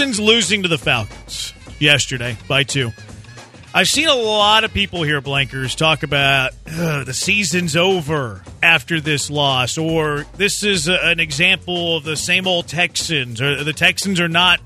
Texans losing to the Falcons yesterday by two. I've seen a lot of people here, Blankers, talk about the season's over after this loss, or this is a, an example of the same old Texans, or the Texans are not,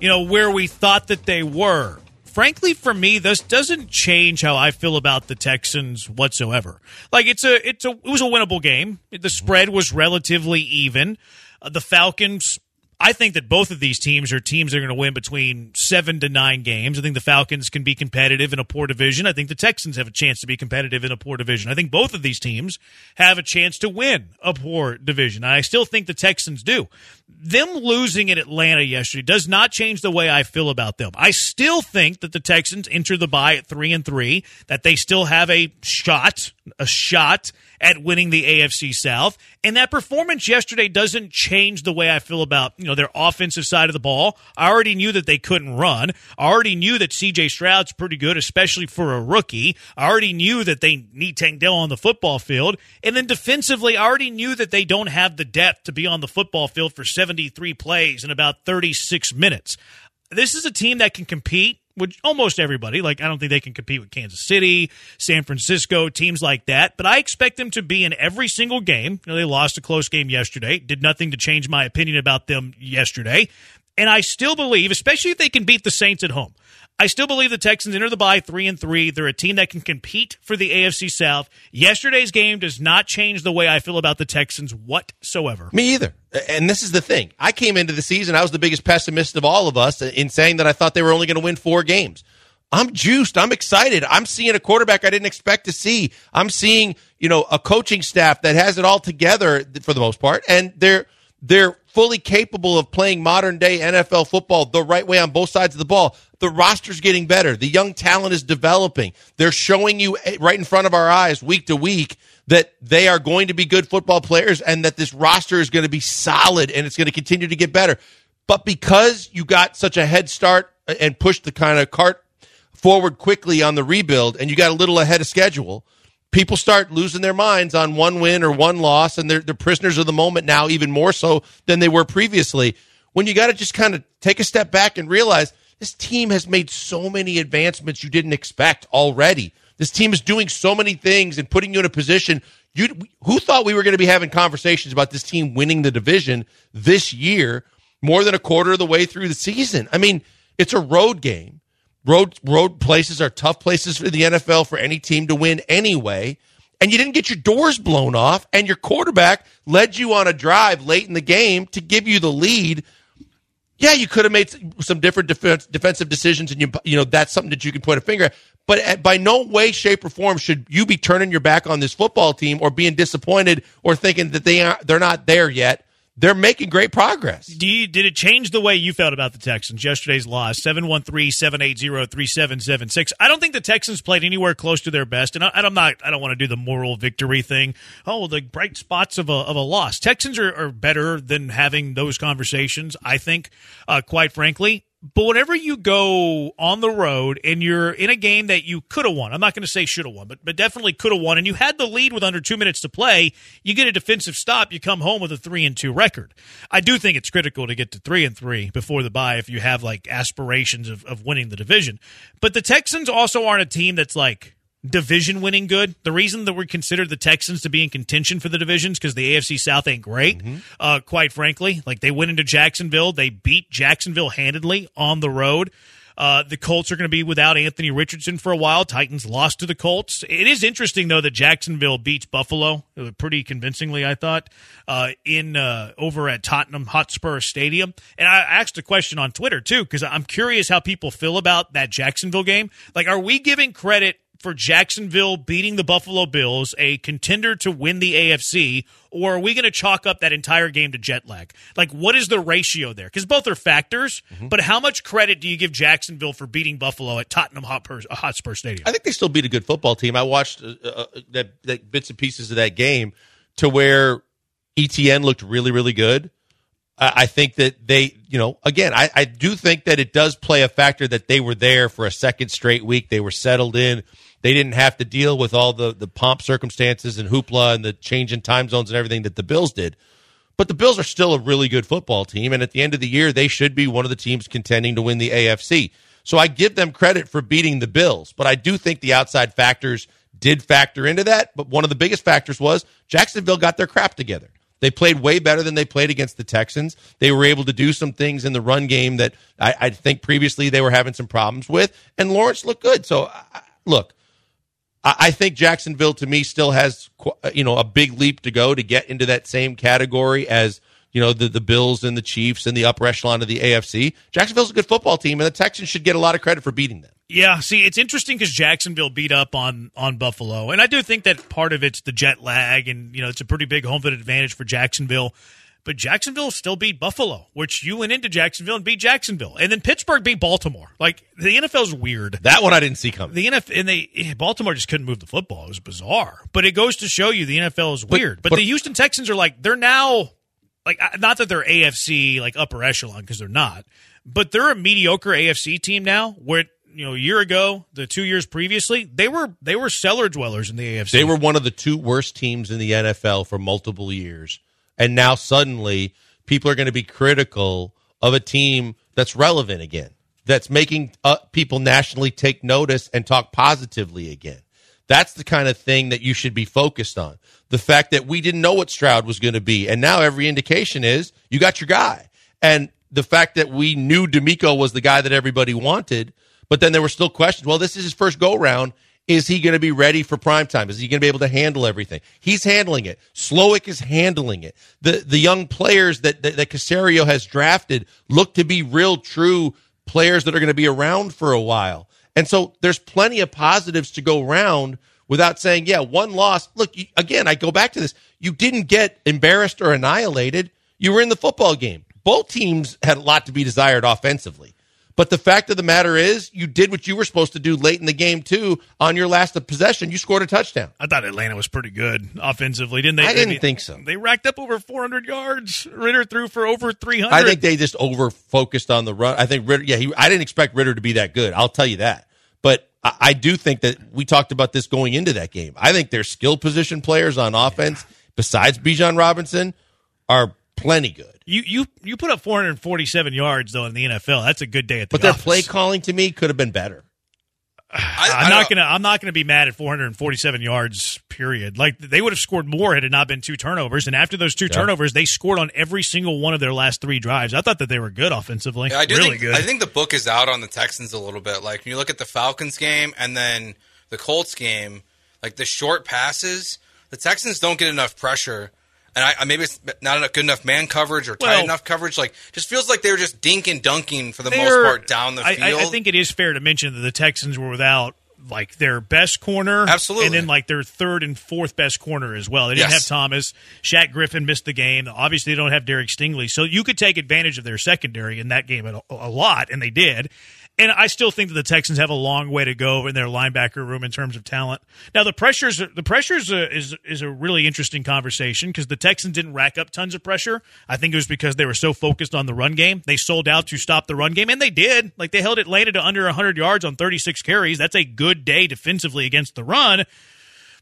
you know, where we thought that they were. Frankly, for me, this doesn't change how I feel about the Texans whatsoever. Like it's a, it's a, it was a winnable game. The spread was relatively even. Uh, the Falcons I think that both of these teams are teams that are going to win between seven to nine games. I think the Falcons can be competitive in a poor division. I think the Texans have a chance to be competitive in a poor division. I think both of these teams have a chance to win a poor division. I still think the Texans do. Them losing in Atlanta yesterday does not change the way I feel about them. I still think that the Texans enter the bye at three and three, that they still have a shot, a shot at winning the AFC South. And that performance yesterday doesn't change the way I feel about, you know, their offensive side of the ball. I already knew that they couldn't run. I already knew that CJ Stroud's pretty good, especially for a rookie. I already knew that they need Tank Dell on the football field. And then defensively, I already knew that they don't have the depth to be on the football field for 73 plays in about 36 minutes. This is a team that can compete with almost everybody. Like, I don't think they can compete with Kansas City, San Francisco, teams like that. But I expect them to be in every single game. You know, they lost a close game yesterday. Did nothing to change my opinion about them yesterday. And I still believe, especially if they can beat the Saints at home, I still believe the Texans enter the bye three and three. They're a team that can compete for the AFC South. Yesterday's game does not change the way I feel about the Texans whatsoever. Me either. And this is the thing. I came into the season, I was the biggest pessimist of all of us in saying that I thought they were only going to win four games. I'm juiced. I'm excited. I'm seeing a quarterback I didn't expect to see. I'm seeing, you know, a coaching staff that has it all together for the most part, and they're they're fully capable of playing modern day NFL football the right way on both sides of the ball. The roster's getting better. The young talent is developing. They're showing you eh, right in front of our eyes week to week that they are going to be good football players and that this roster is going to be solid and it's going to continue to get better. But because you got such a head start and pushed the kind of cart forward quickly on the rebuild and you got a little ahead of schedule, people start losing their minds on one win or one loss, and they're, they're prisoners of the moment now, even more so than they were previously. When you got to just kind of take a step back and realize this team has made so many advancements you didn't expect already. This team is doing so many things and putting you in a position. You, who thought we were going to be having conversations about this team winning the division this year, more than a quarter of the way through the season? I mean, it's a road game. Road road places are tough places for the NFL for any team to win anyway. And you didn't get your doors blown off, and your quarterback led you on a drive late in the game to give you the lead. Yeah, you could have made some different defense, defensive decisions, and you you know that's something that you can point a finger at. But eh, by no way, shape, or form should you be turning your back on this football team or being disappointed or thinking that they are they're not there yet they're making great progress. You, did it change the way you felt about the Texans yesterday's loss? 713-780-3776. I don't think the Texans played anywhere close to their best, and I, am not. I don't want to do the moral victory thing. Oh, the bright spots of a of a loss. Texans are, are better than having those conversations. I think, uh, quite frankly, but whenever you go on the road and you're in a game that you could have won, I'm not going to say should have won, but, but definitely could have won, and you had the lead with under two minutes to play, you get a defensive stop, you come home with a three and two record. I do think it's critical to get to three and three before the bye if you have like aspirations of, of winning the division. But the Texans also aren't a team that's like division winning good. The reason that we consider the Texans to be in contention for the divisions because the AFC South ain't great, mm-hmm. uh, quite frankly. Like they went into Jacksonville, they beat Jacksonville handedly on the road. Uh, the Colts are going to be without Anthony Richardson for a while. Titans lost to the Colts. It is interesting though that Jacksonville beats Buffalo pretty convincingly, I thought, uh, in uh, over at Tottenham Hotspur Stadium. And I asked a question on Twitter too because I'm curious how people feel about that Jacksonville game. Like, are we giving credit for Jacksonville beating the Buffalo Bills, a contender to win the AFC, or are we going to chalk up that entire game to jet lag? Like, what is the ratio there? Because both are factors, mm-hmm. but how much credit do you give Jacksonville for beating Buffalo at Tottenham Hotspur, Hotspur Stadium? I think they still beat a good football team. I watched uh, uh, that, that bits and pieces of that game to where ETN looked really, really good. I think that they, you know, again, I, I do think that it does play a factor that they were there for a second straight week. They were settled in. They didn't have to deal with all the, the pomp circumstances and hoopla and the change in time zones and everything that the Bills did. But the Bills are still a really good football team, and at the end of the year, they should be one of the teams contending to win the AFC. So I give them credit for beating the Bills, but I do think the outside factors did factor into that. But one of the biggest factors was Jacksonville got their crap together. They played way better than they played against the Texans. They were able to do some things in the run game that I, I think previously they were having some problems with, and Lawrence looked good. So, look, I think Jacksonville to me still has uh, you know a big leap to go to get into that same category as you know the the Bills and the Chiefs and the upper echelon of the AFC. Jacksonville's a good football team, and the Texans should get a lot of credit for beating them. Yeah, see, it's interesting because Jacksonville beat up on on Buffalo, and I do think that part of it's the jet lag, and you know it's a pretty big home field advantage for Jacksonville. But Jacksonville still beat Buffalo, which you went into Jacksonville and beat Jacksonville, and then Pittsburgh beat Baltimore. Like the NFL's weird. That one I didn't see coming. The NFL and they Baltimore just couldn't move the football. It was bizarre. But it goes to show you the NFL is weird. But, but, but the Houston Texans are like they're now like not that they're AFC like upper echelon because they're not, but they're a mediocre AFC team now. Where you know a year ago, the two years previously, they were they were cellar dwellers in the AFC. They were one of the two worst teams in the NFL for multiple years and now suddenly people are going to be critical of a team that's relevant again, that's making uh, people nationally take notice and talk positively again. That's the kind of thing that you should be focused on. The fact that we didn't know what Stroud was going to be, and now every indication is you got your guy. And the fact that we knew DeMeco was the guy that everybody wanted, but then there were still questions. Well, this is his first go round. Is he going to be ready for prime time? Is he going to be able to handle everything? He's handling it. Slowik is handling it. The the young players that, that, that Caserio has drafted look to be real, true players that are going to be around for a while. And so there's plenty of positives to go around without saying, yeah, one loss. Look, you, again, I go back to this. You didn't get embarrassed or annihilated. You were in the football game. Both teams had a lot to be desired offensively. But the fact of the matter is, you did what you were supposed to do late in the game too. On your last possession, you scored a touchdown. I thought Atlanta was pretty good offensively, didn't they? I didn't think so. They racked up over 400 yards. Ridder threw for over 300. I think they just over focused on the run. I think Ridder. Yeah, he, I didn't expect Ridder to be that good. I'll tell you that. But I, I do think that we talked about this going into that game. I think their skill position players on offense, yeah. besides Bijan Robinson, are plenty good. You you you put up 447 yards though in the NFL. That's a good day at the. But their office. play calling to me could have been better. I, am not gonna I'm not gonna be mad at 447 yards. Period. Like they would have scored more had it not been two turnovers. And after those two yeah. turnovers, they scored on every single one of their last three drives. I thought that they were good offensively. Yeah, I do really think, good. I think the book is out on the Texans a little bit. Like when you look at the Falcons game and then the Colts game, like the short passes, the Texans don't get enough pressure and I, maybe it's not enough, good enough man coverage or tight well, enough coverage. Like, just feels like they were just dinking dunking for the most part down the field. I, I think it is fair to mention that the Texans were without like their best corner, absolutely, and then like their third and fourth best corner as well. They didn't yes. have Thomas. Shaq Griffin missed the game. Obviously, they don't have Derek Stingley, so you could take advantage of their secondary in that game a, a lot, and they did. And I still think that the Texans have a long way to go in their linebacker room in terms of talent. Now the pressures, the pressures uh, is is a really interesting conversation because the Texans didn't rack up tons of pressure. I think it was because they were so focused on the run game. They sold out to stop the run game, and they did. Like they held Atlanta to under 100 yards on 36 carries. That's a good day defensively against the run.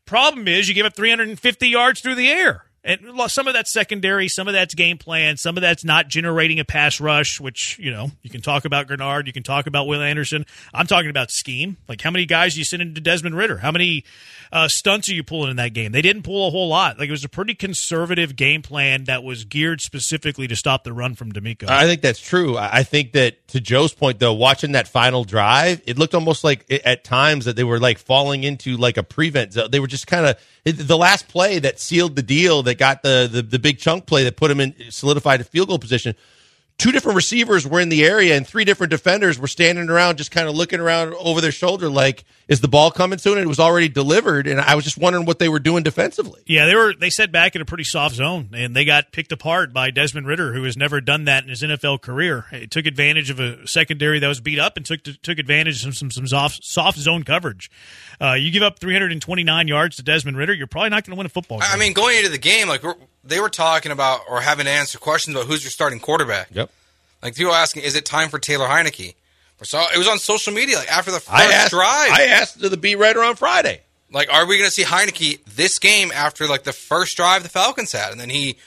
Problem is, you give up 350 yards through the air. And some of that's secondary, some of that's game plan, some of that's not generating a pass rush, which, you know, you can talk about Greenard, you can talk about Will Anderson. I'm talking about scheme. Like, how many guys you send into Desmond Ridder? How many uh, stunts are you pulling in that game? They didn't pull a whole lot. Like, it was a pretty conservative game plan that was geared specifically to stop the run from DeMeco. I think that's true. I think that, to Joe's point, though, watching that final drive, it looked almost like at times that they were like falling into like a prevent. Zone. They were just kind of the last play that sealed the deal that got the, the, the big chunk play that put him in solidified a field goal position two different receivers were in the area and three different defenders were standing around just kind of looking around over their shoulder like is the ball coming soon? And it was already delivered and i was just wondering what they were doing defensively. Yeah they were they set back in a pretty soft zone and they got picked apart by desmond ridder who has never done that in his nfl career. He took advantage of a secondary that was beat up and took took advantage of some some soft, soft zone coverage. Uh, you give up 329 yards to desmond ridder you're probably not going to win a football game. i mean going into the game like they were talking about or having to answer questions about who's your starting quarterback. Yep. Like people asking, is it time for Taylor Heinicke? So it was on social media like after the first I asked, drive. I asked to the beat writer on Friday. Like, are we going to see Heinicke this game after like the first drive the Falcons had, and then he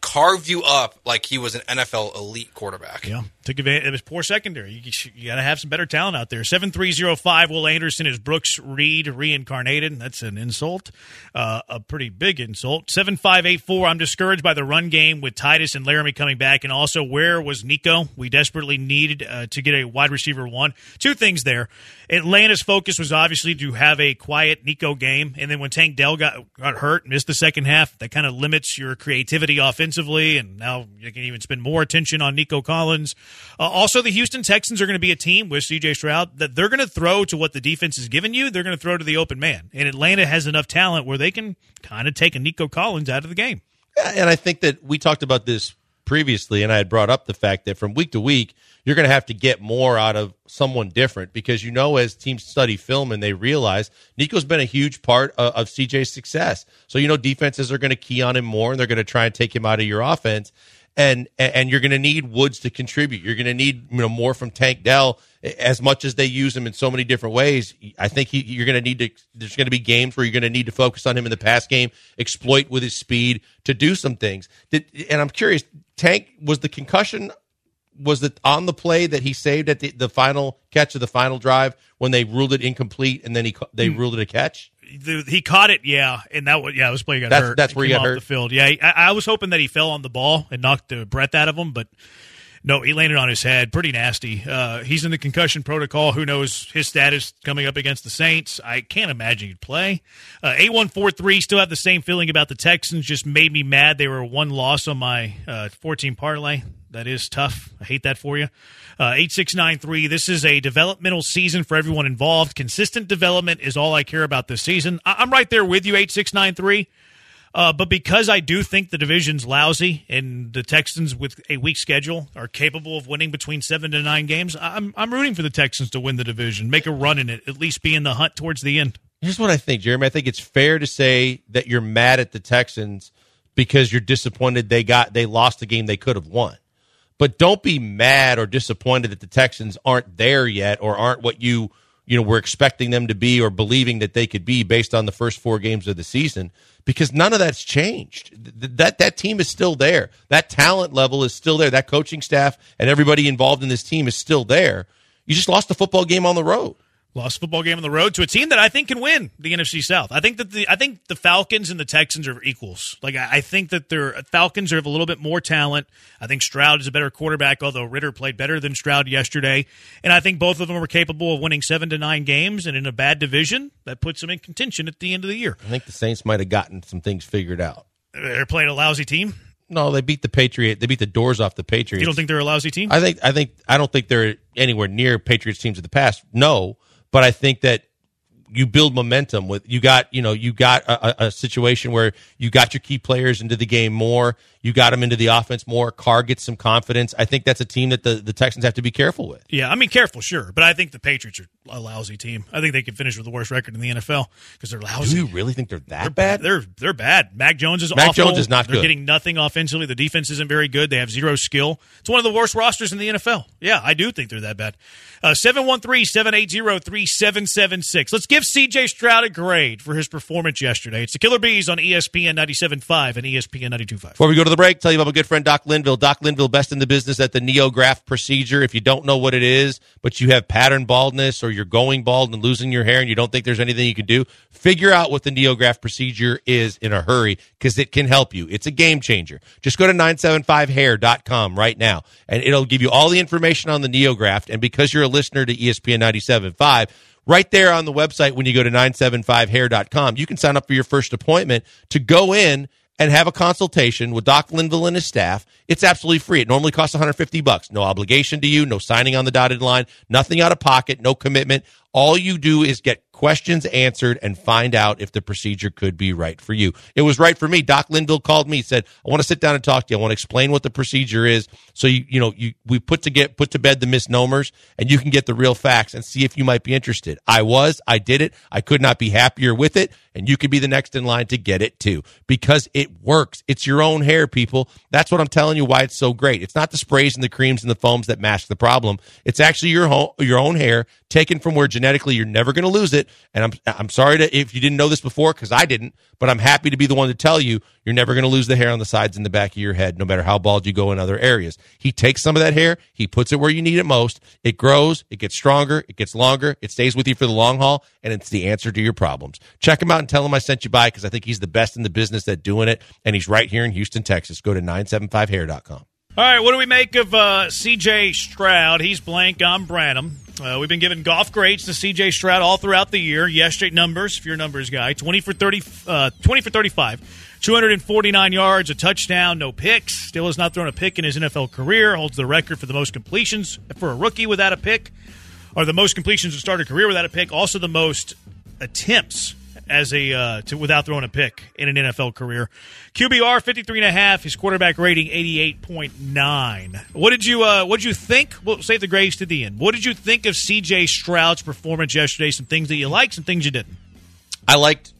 carved you up like he was an NFL elite quarterback. Yeah, took advantage of his poor secondary. You, you got to have some better talent out there. Seven three zero five. Will Anderson is Brooks Reed reincarnated. That's an insult, uh, a pretty big insult. Seven five eight four. I'm discouraged by the run game with Tytus and Laremy coming back, and also where was Nico? We desperately needed uh, to get a wide receiver one. Two things there. Atlanta's focus was obviously to have a quiet Nico game, and then when Tank Dell got got hurt, missed the second half, that kind of limits your creativity offensively, and now you can even spend more attention on Nico Collins. Uh, also, the Houston Texans are going to be a team with C.J. Stroud that they're going to throw to what the defense has given you. They're going to throw to the open man, and Atlanta has enough talent where they can kind of take a Nico Collins out of the game. And I think that we talked about this previously, and I had brought up the fact that from week to week, you're going to have to get more out of someone different because you know, as teams study film and they realize Nico's been a huge part of, of CJ's success. So, you know, defenses are going to key on him more and they're going to try and take him out of your offense. And, and you're going to need Woods to contribute. You're going to need you know more from Tank Dell as much as they use him in so many different ways. I think he, you're going to need to. There's going to be games where you're going to need to focus on him in the pass game, exploit with his speed to do some things. Did, and I'm curious, Tank was the concussion was it on the play that he saved at the, the final catch of the final drive when they ruled it incomplete and then he they mm. ruled it a catch? The, he caught it, yeah, and that was yeah, this play got that's, hurt. That's where he got hurt. The field, yeah. I, I, was hoping that he fell on the ball and knocked the breath out of him, but no, he landed on his head. Pretty nasty. Uh, he's in the concussion protocol. Who knows his status coming up against the Saints? I can't imagine he'd play. Uh, A143 still have the same feeling about the Texans. Just made me mad. They were one loss on my uh, 14 parlay. That is tough. I hate that for you. Uh, 8693. This is a developmental season for everyone involved. Consistent development is all I care about this season. I- I'm right there with you, 8693. Uh, but because I do think the division's lousy and the Texans with a weak schedule are capable of winning between seven to nine games, I'm I'm rooting for the Texans to win the division, make a run in it, at least be in the hunt towards the end. Here's what I think, Jeremy. I think it's fair to say that you're mad at the Texans because you're disappointed they got they lost the game they could have won. But don't be mad or disappointed that the Texans aren't there yet or aren't what you you know we're expecting them to be or believing that they could be based on the first four games of the season because none of that's changed. That that team is still there. That talent level is still there. That coaching staff and everybody involved in this team is still there. You just lost a football game on the road lost football game on the road to a team that I think can win the NFC South. I think that the I think the Falcons and the Texans are equals. Like I, I think that their Falcons have a little bit more talent. I think Stroud is a better quarterback, although Ridder played better than Stroud yesterday. And I think both of them are capable of winning seven to nine games. And in a bad division, that puts them in contention at the end of the year. I think the Saints might have gotten some things figured out. They're playing a lousy team. No, they beat the Patriot. They beat the doors off the Patriots. You don't think they're a lousy team? I think. I think. I don't think they're anywhere near Patriots teams of the past. No, but I think that you build momentum with you got you know you got a, a, situation where you got your key players into the game more you got them into the offense more. Carr gets some confidence. I think that's a team that the, the Texans have to be careful with. Yeah, I mean, careful, sure. But I think the Patriots are a lousy team. I think they could finish with the worst record in the NFL because they're lousy. Do you really think they're that they're bad? They're they're bad. Mac Jones is Mac awful. Jones is not they're good. getting nothing offensively. The defense isn't very good. They have zero skill. It's one of the worst rosters in the NFL. Yeah, I do think they're that bad. Uh, 713-780-3776. Let's give CJ Stroud a grade for his performance yesterday. It's the Killer Bees on ESPN 97.5 and ESPN 92.5. Before we go to the break, tell you about my good friend Doc Linville. Doc Linville, best in the business at the NeoGraft procedure. If you don't know what it is, but you have pattern baldness or you're going bald and losing your hair and you don't think there's anything you can do, figure out what the NeoGraft procedure is in a hurry because it can help you. It's a game changer. Just go to 975hair.com right now and it'll give you all the information on the NeoGraft. And because you're a listener to ESPN 97.5, right there on the website when you go to 975hair.com, you can sign up for your first appointment to go in and have a consultation with Doc Linville and his staff. It's absolutely free. It normally costs 150 bucks. No obligation to you, no signing on the dotted line, nothing out of pocket, no commitment. All you do is get questions answered and find out if the procedure could be right for you. It was right for me. Doc Linville called me, said, I want to sit down and talk to you. I want to explain what the procedure is. So you, you know, you, we put to get, put to bed the misnomers and you can get the real facts and see if you might be interested. I was, I did it. I could not be happier with it. And you could be the next in line to get it too because it works. It's your own hair, people. That's what I'm telling you why it's so great. It's not the sprays and the creams and the foams that mask the problem. It's actually your home, your own hair taken from where genetically you're never going to lose it. And I'm I'm sorry to if you didn't know this before because I didn't, but I'm happy to be the one to tell you you're never going to lose the hair on the sides and the back of your head, no matter how bald you go in other areas. He takes some of that hair, he puts it where you need it most. It grows, it gets stronger, it gets longer, it stays with you for the long haul, and it's the answer to your problems. Check him out and tell him I sent you by because I think he's the best in the business at doing it, and he's right here in Houston, Texas. Go to 975hair.com. All right, what do we make of uh, C.J. Stroud? He's blank. I'm Branham. Uh, we've been giving golf grades to C.J. Stroud all throughout the year. Yesterday numbers, if you're a numbers guy, 20 for 30, uh, 20 for 35, 249 yards, a touchdown, no picks. Still has not thrown a pick in his NFL career. Holds the record for the most completions for a rookie without a pick, or the most completions to start a career without a pick. Also the most attempts as a uh, to without throwing a pick in an NFL career. QBR 53 and a half, his quarterback rating 88.9. What did you uh, what did you think? We'll save the grades to the end. What did you think of CJ Stroud's performance yesterday? Some things that you liked, some things you didn't. I liked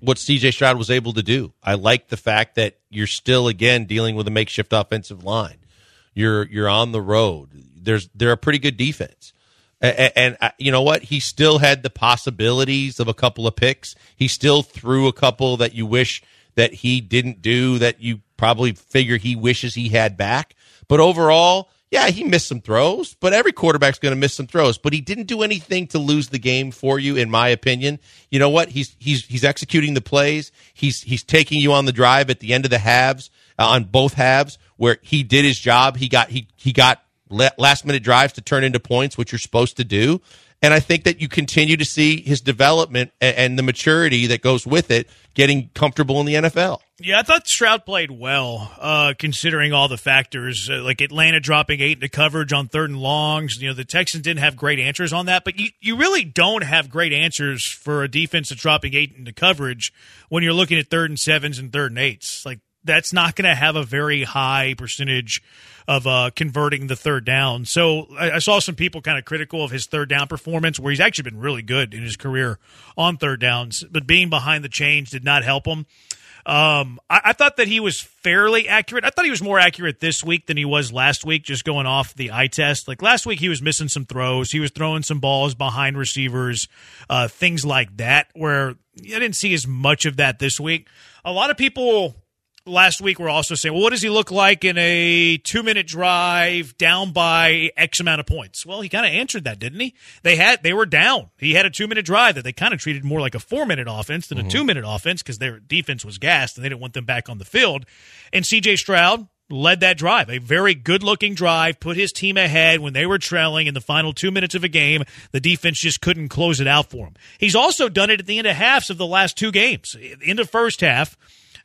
what CJ Stroud was able to do. I like the fact that you're still again dealing with a makeshift offensive line. You're you're on the road. There's they're a pretty good defense. And, and uh, you know what? He still had the possibilities of a couple of picks. He still threw a couple that you wish that he didn't do that you probably figure he wishes he had back. But overall, yeah, he missed some throws, but every quarterback's going to miss some throws. But he didn't do anything to lose the game for you, in my opinion. You know what? He's he's he's executing the plays. He's he's taking you on the drive at the end of the halves, uh, on both halves, where he did his job. He got he he got last minute drives to turn into points, which you're supposed to do. And I think that you continue to see his development and the maturity that goes with it getting comfortable in the NFL. Yeah, I thought Stroud played well, uh, considering all the factors. Uh, like Atlanta dropping eight into coverage on third and longs. You know, the Texans didn't have great answers on that, but you, you really don't have great answers for a defense that's dropping eight into coverage when you're looking at third and sevens and third and eights. Like, that's not going to have a very high percentage of uh, converting the third down. So I, I saw some people kind of critical of his third down performance, where he's actually been really good in his career on third downs, but being behind the chains did not help him. Um, I, I, thought that he was fairly accurate. I thought he was more accurate this week than he was last week, just going off the eye test. Like last week, he was missing some throws. He was throwing some balls behind receivers, uh, things like that, where I didn't see as much of that this week. A lot of people last week we're also saying, well, what does he look like in a two minute drive down by X amount of points? Well, he kind of answered that, didn't he? They had they were down. He had a two minute drive that they kind of treated more like a four minute offense than mm-hmm. a two minute offense because their defense was gassed and they didn't want them back on the field. And CJ Stroud led that drive, a very good looking drive, put his team ahead when they were trailing in the final two minutes of a game. The defense just couldn't close it out for him. He's also done it at the end of halves of the last two games. In the first half,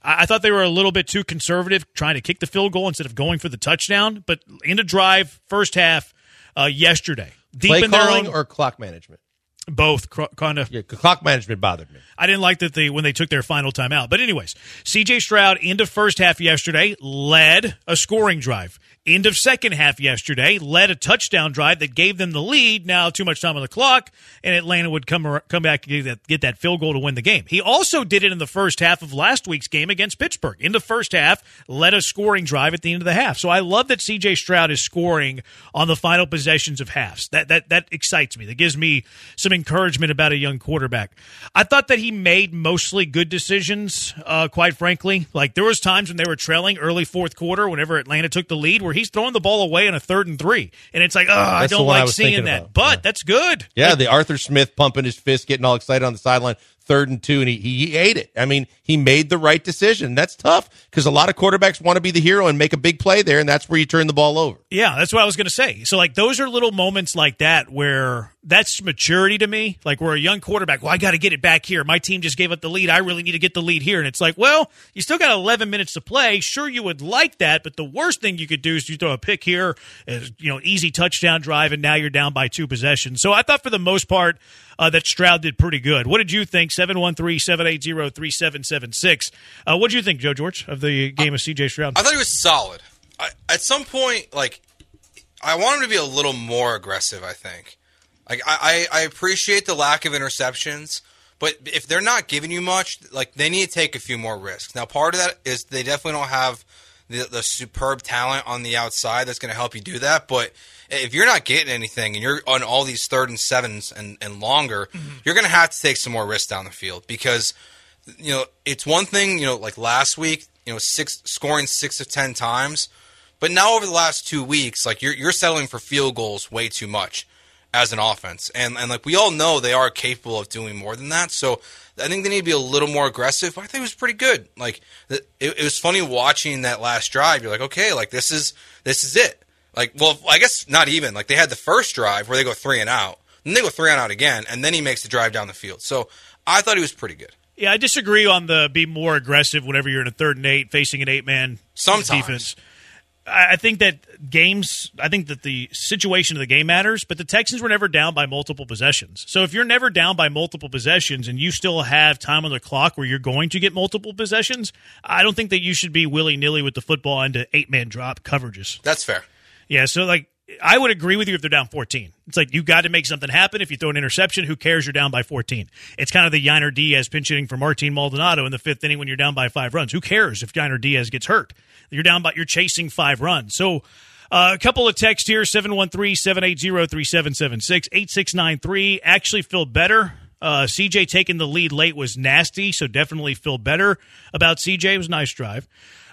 I, thought they were a little bit too conservative, trying to kick the field goal instead of going for the touchdown. But in the drive, first half uh, yesterday, deep Play in calling own, or clock management. Both kind of. Yeah, clock management bothered me. I didn't like that they when they took their final timeout. But anyways, C.J. Stroud into first half yesterday led a scoring drive. End of second half yesterday led a touchdown drive that gave them the lead. Now too much time on the clock, and Atlanta would come come back and get that, get that field goal to win the game. He also did it in the first half of last week's game against Pittsburgh. In the first half, led a scoring drive at the end of the half. So I love that C.J. Stroud is scoring on the final possessions of halves. That that that excites me. That gives me some encouragement about a young quarterback. I thought that he made mostly good decisions. Uh, quite frankly, like there was times when they were trailing early fourth quarter, whenever Atlanta took the lead, where where he's throwing the ball away in a third and three, and it's like, oh, I don't like I seeing that. About. But yeah. that's good. Yeah, like, the Arthur Smith pumping his fist, getting all excited on the sideline third and two, and he, he ate it. I mean, he made the right decision. That's tough because a lot of quarterbacks want to be the hero and make a big play there, and that's where you turn the ball over. Yeah, that's what I was going to say. So, like, those are little moments like that where that's maturity to me. Like, we're a young quarterback. Well, I got to get it back here. My team just gave up the lead. I really need to get the lead here. And it's like, well, you still got 11 minutes to play. Sure, you would like that, but the worst thing you could do is you throw a pick here, uh, you know, easy touchdown drive, and now you're down by two possessions. So, I thought for the most part, uh, that Stroud did pretty good. What did you think? 713 780 3776. Uh, what did you think, Joe George, of the game of CJ Stroud? I thought he was solid. I, at some point, like, I want him to be a little more aggressive, I think. Like, I, I appreciate the lack of interceptions. But if they're not giving you much, like they need to take a few more risks. Now, part of that is they definitely don't have the, the superb talent on the outside that's going to help you do that. But if you're not getting anything and you're on all these third and sevens and, and longer, mm-hmm. you're going to have to take some more risks down the field because you know it's one thing you know like last week you know six scoring six of ten times, but now over the last two weeks like you're you're settling for field goals way too much as an offense. And and like we all know they are capable of doing more than that. So I think they need to be a little more aggressive. I think it was pretty good. Like it, it was funny watching that last drive. You're like, okay, like this is this is it. Like, well, I guess not even. Like they had the first drive where they go three and out, and they go three and out again, and then he makes the drive down the field. So I thought he was pretty good. Yeah, I disagree on the be more aggressive whenever you're in a third and eight facing an eight man defense. I think that games, I think that the situation of the game matters, but the Texans were never down by multiple possessions. So if you're never down by multiple possessions and you still have time on the clock where you're going to get multiple possessions, I don't think that you should be willy nilly with the football into eight man drop coverages. That's fair. Yeah. So, like, I would agree with you if they're down 14. It's like you got to make something happen. If you throw an interception, who cares? You're down by 14. It's kind of the Yainer Diaz pinch hitting for Martin Maldonado in the fifth inning when you're down by five runs. Who cares if Yainer Diaz gets hurt? You're down by you're chasing five runs. So uh, a couple of texts here 713 780 3776 8693. Actually, feel better. Uh, CJ taking the lead late was nasty, so definitely feel better about CJ. It was a nice drive.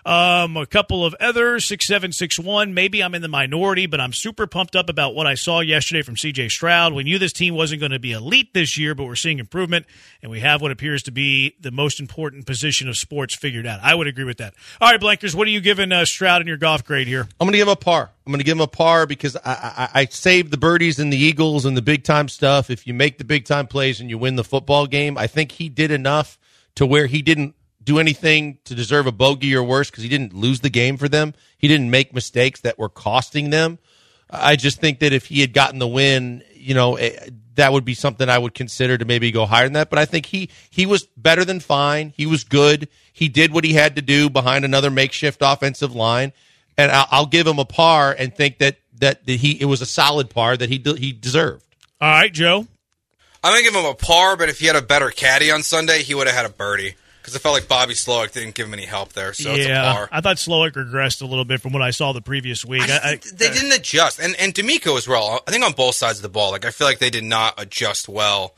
Um, a couple of others, 6761. Maybe I'm in the minority, but I'm super pumped up about what I saw yesterday from CJ Stroud. We knew this team wasn't going to be elite this year, but we're seeing improvement, and we have what appears to be the most important position of sports figured out. I would agree with that. All right, Blankers, what are you giving uh, Stroud in your golf grade here? I'm going to give him a par. I'm going to give him a par because I, I, I saved the birdies and the Eagles and the big time stuff. If you make the big time plays and you win the football game, I think he did enough to where he didn't do anything to deserve a bogey or worse because he didn't lose the game for them. He didn't make mistakes that were costing them. I just think that if he had gotten the win, you know, eh, that would be something I would consider to maybe go higher than that. But I think he he was better than fine. He was good. He did what he had to do behind another makeshift offensive line, and I'll, I'll give him a par and think that that, that he it was a solid par that he he deserved. All right, Joe. I'm gonna give him a par, but if he had a better caddy on Sunday, he would have had a birdie because I felt like Bobby Slowik didn't give him any help there. So yeah, I thought Slowik regressed a little bit from what I saw the previous week. I, I, they uh, didn't adjust, and and DeMeco as well. I think on both sides of the ball, like I feel like they did not adjust well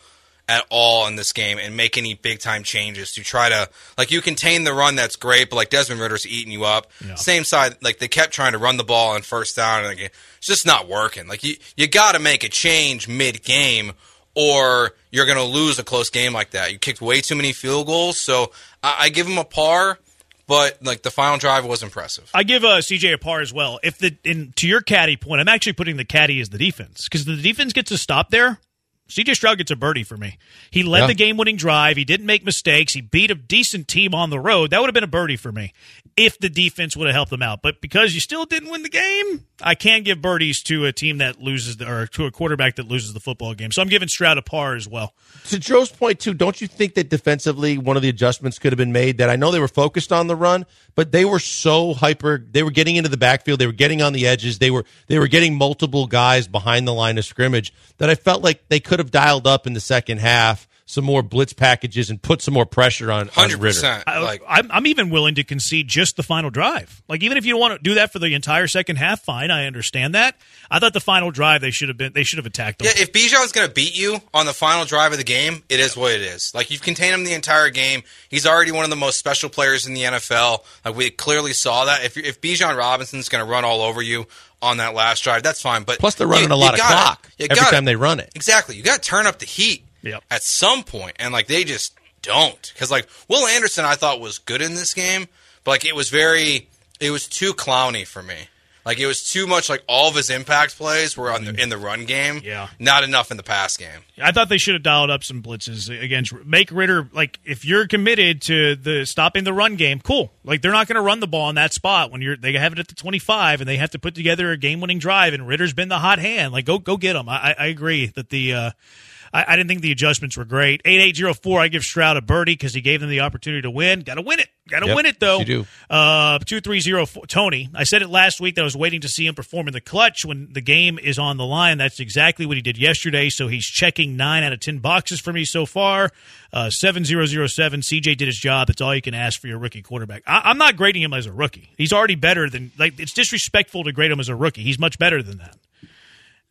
at all in this game and make any big time changes to try to like you contain the run that's great, but like Desmond Ridder's eating you up. Yeah. Same side, like they kept trying to run the ball on first down, and like, it's just not working. Like you you got to make a change mid game or you're going to lose a close game like that. You kicked way too many field goals, so I, I give him a par. But like the final drive was impressive. I give uh, CJ a par as well. If the in, to your caddy point, I'm actually putting the caddy as the defense because the defense gets a stop there. CJ Stroud gets a birdie for me. He led yeah. the game winning drive. He didn't make mistakes. He beat a decent team on the road. That would have been a birdie for me if the defense would have helped them out. But because you still didn't win the game, I can't give birdies to a team that loses the, or to a quarterback that loses the football game. So I'm giving Stroud a par as well. To Joe's point too, don't you think that defensively one of the adjustments could have been made that I know they were focused on the run, but they were so hyper they were getting into the backfield, they were getting on the edges, they were they were getting multiple guys behind the line of scrimmage that I felt like they could have dialed up in the second half some more blitz packages and put some more pressure on, on Ridder. I, like, I'm, I'm even willing to concede just the final drive. Like even if you don't want to do that for the entire second half, fine. I understand that. I thought the final drive they should have been they should have attacked them. Yeah, if Bijan's going to beat you on the final drive of the game, it is what it is. Like you've contained him the entire game. He's already one of the most special players in the NFL. Like we clearly saw that. If if Bijan Robinson's going to run all over you on that last drive, that's fine. But plus they're running you, a lot of gotta, clock every gotta, time they run it. Exactly. You got to turn up the heat yep. at some point, and like they just don't. Because like Will Anderson, I thought was good in this game, but like it was very, it was too clowny for me. Like it was too much. Like all of his impact plays were on the, in the run game. Yeah, not enough in the pass game. I thought they should have dialed up some blitzes against make Ridder. Like if you're committed to the stopping the run game, cool. Like they're not going to run the ball in that spot when you're they have it at the 25 and they have to put together a game winning drive and Ridder's been the hot hand. Like go go get them. I, I agree that the. Uh, I, I didn't think the adjustments were great. Eight eight zero four. I give Stroud a birdie because he gave them the opportunity to win. Got to win it. Got to Yep, win it though. you do. Uh, two three zero four. Tony, I said it last week that I was waiting to see him perform in the clutch when the game is on the line. That's exactly what he did yesterday. So he's checking nine out of ten boxes for me so far. Uh, seven zero zero seven. CJ did his job. That's all you can ask for your rookie quarterback. I, I'm not grading him as a rookie. He's already better than like. It's disrespectful to grade him as a rookie. He's much better than that.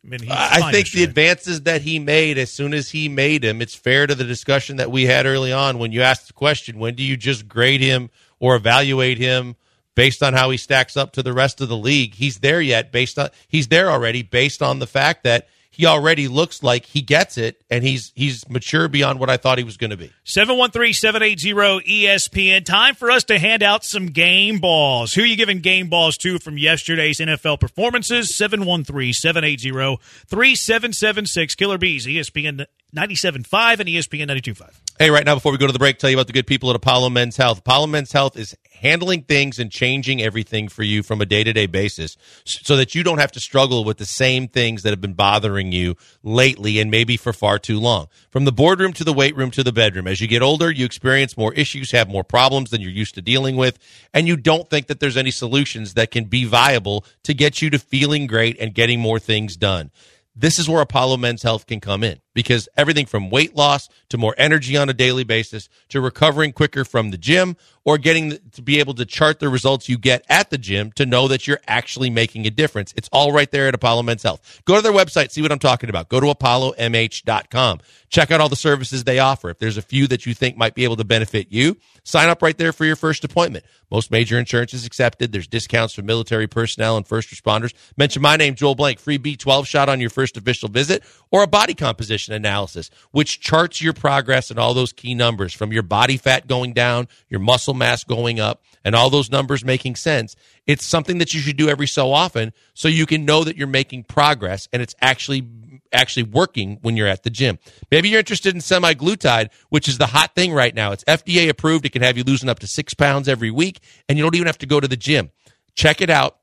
I mean, I think the advances that he made as soon as he made him, it's fair to the discussion that we had early on when you asked the question, when do you just grade him or evaluate him based on how he stacks up to the rest of the league? He's there yet based on he's there already based on the fact that he already looks like he gets it and he's he's mature beyond what I thought he was going to be. 713-780 ESPN. Time for us to hand out some game balls. Who are you giving game balls to from yesterday's NFL performances? 713-780-3776. Killer Bees, ESPN 97.5 and ESPN 92.5. Hey, right now, before we go to the break, tell you about the good people at Apollo Men's Health. Apollo Men's Health is handling things and changing everything for you from a day to day basis so that you don't have to struggle with the same things that have been bothering you lately and maybe for far too long. From the boardroom to the weight room to the bedroom, as you get older, you experience more issues, have more problems than you're used to dealing with, and you don't think that there's any solutions that can be viable to get you to feeling great and getting more things done this is where Apollo Men's Health can come in because everything from weight loss to more energy on a daily basis to recovering quicker from the gym or getting to be able to chart the results you get at the gym to know that you're actually making a difference. It's all right there at Apollo Men's Health. Go to their website, see what I'm talking about. Go to apollomh.com. Check out all the services they offer. If there's a few that you think might be able to benefit you, sign up right there for your first appointment. Most major insurance is accepted. There's discounts for military personnel and first responders. Mention my name, Joel Blank, free B12 shot on your first official visit or a body composition analysis, which charts your progress and all those key numbers from your body fat going down, your muscle mass going up, and all those numbers making sense. It's something that you should do every so often so you can know that you're making progress and it's actually actually working when you're at the gym. Maybe you're interested in semaglutide, which is the hot thing right now. It's FDA approved. It can have you losing up to six pounds every week, and you don't even have to go to the gym. Check it out.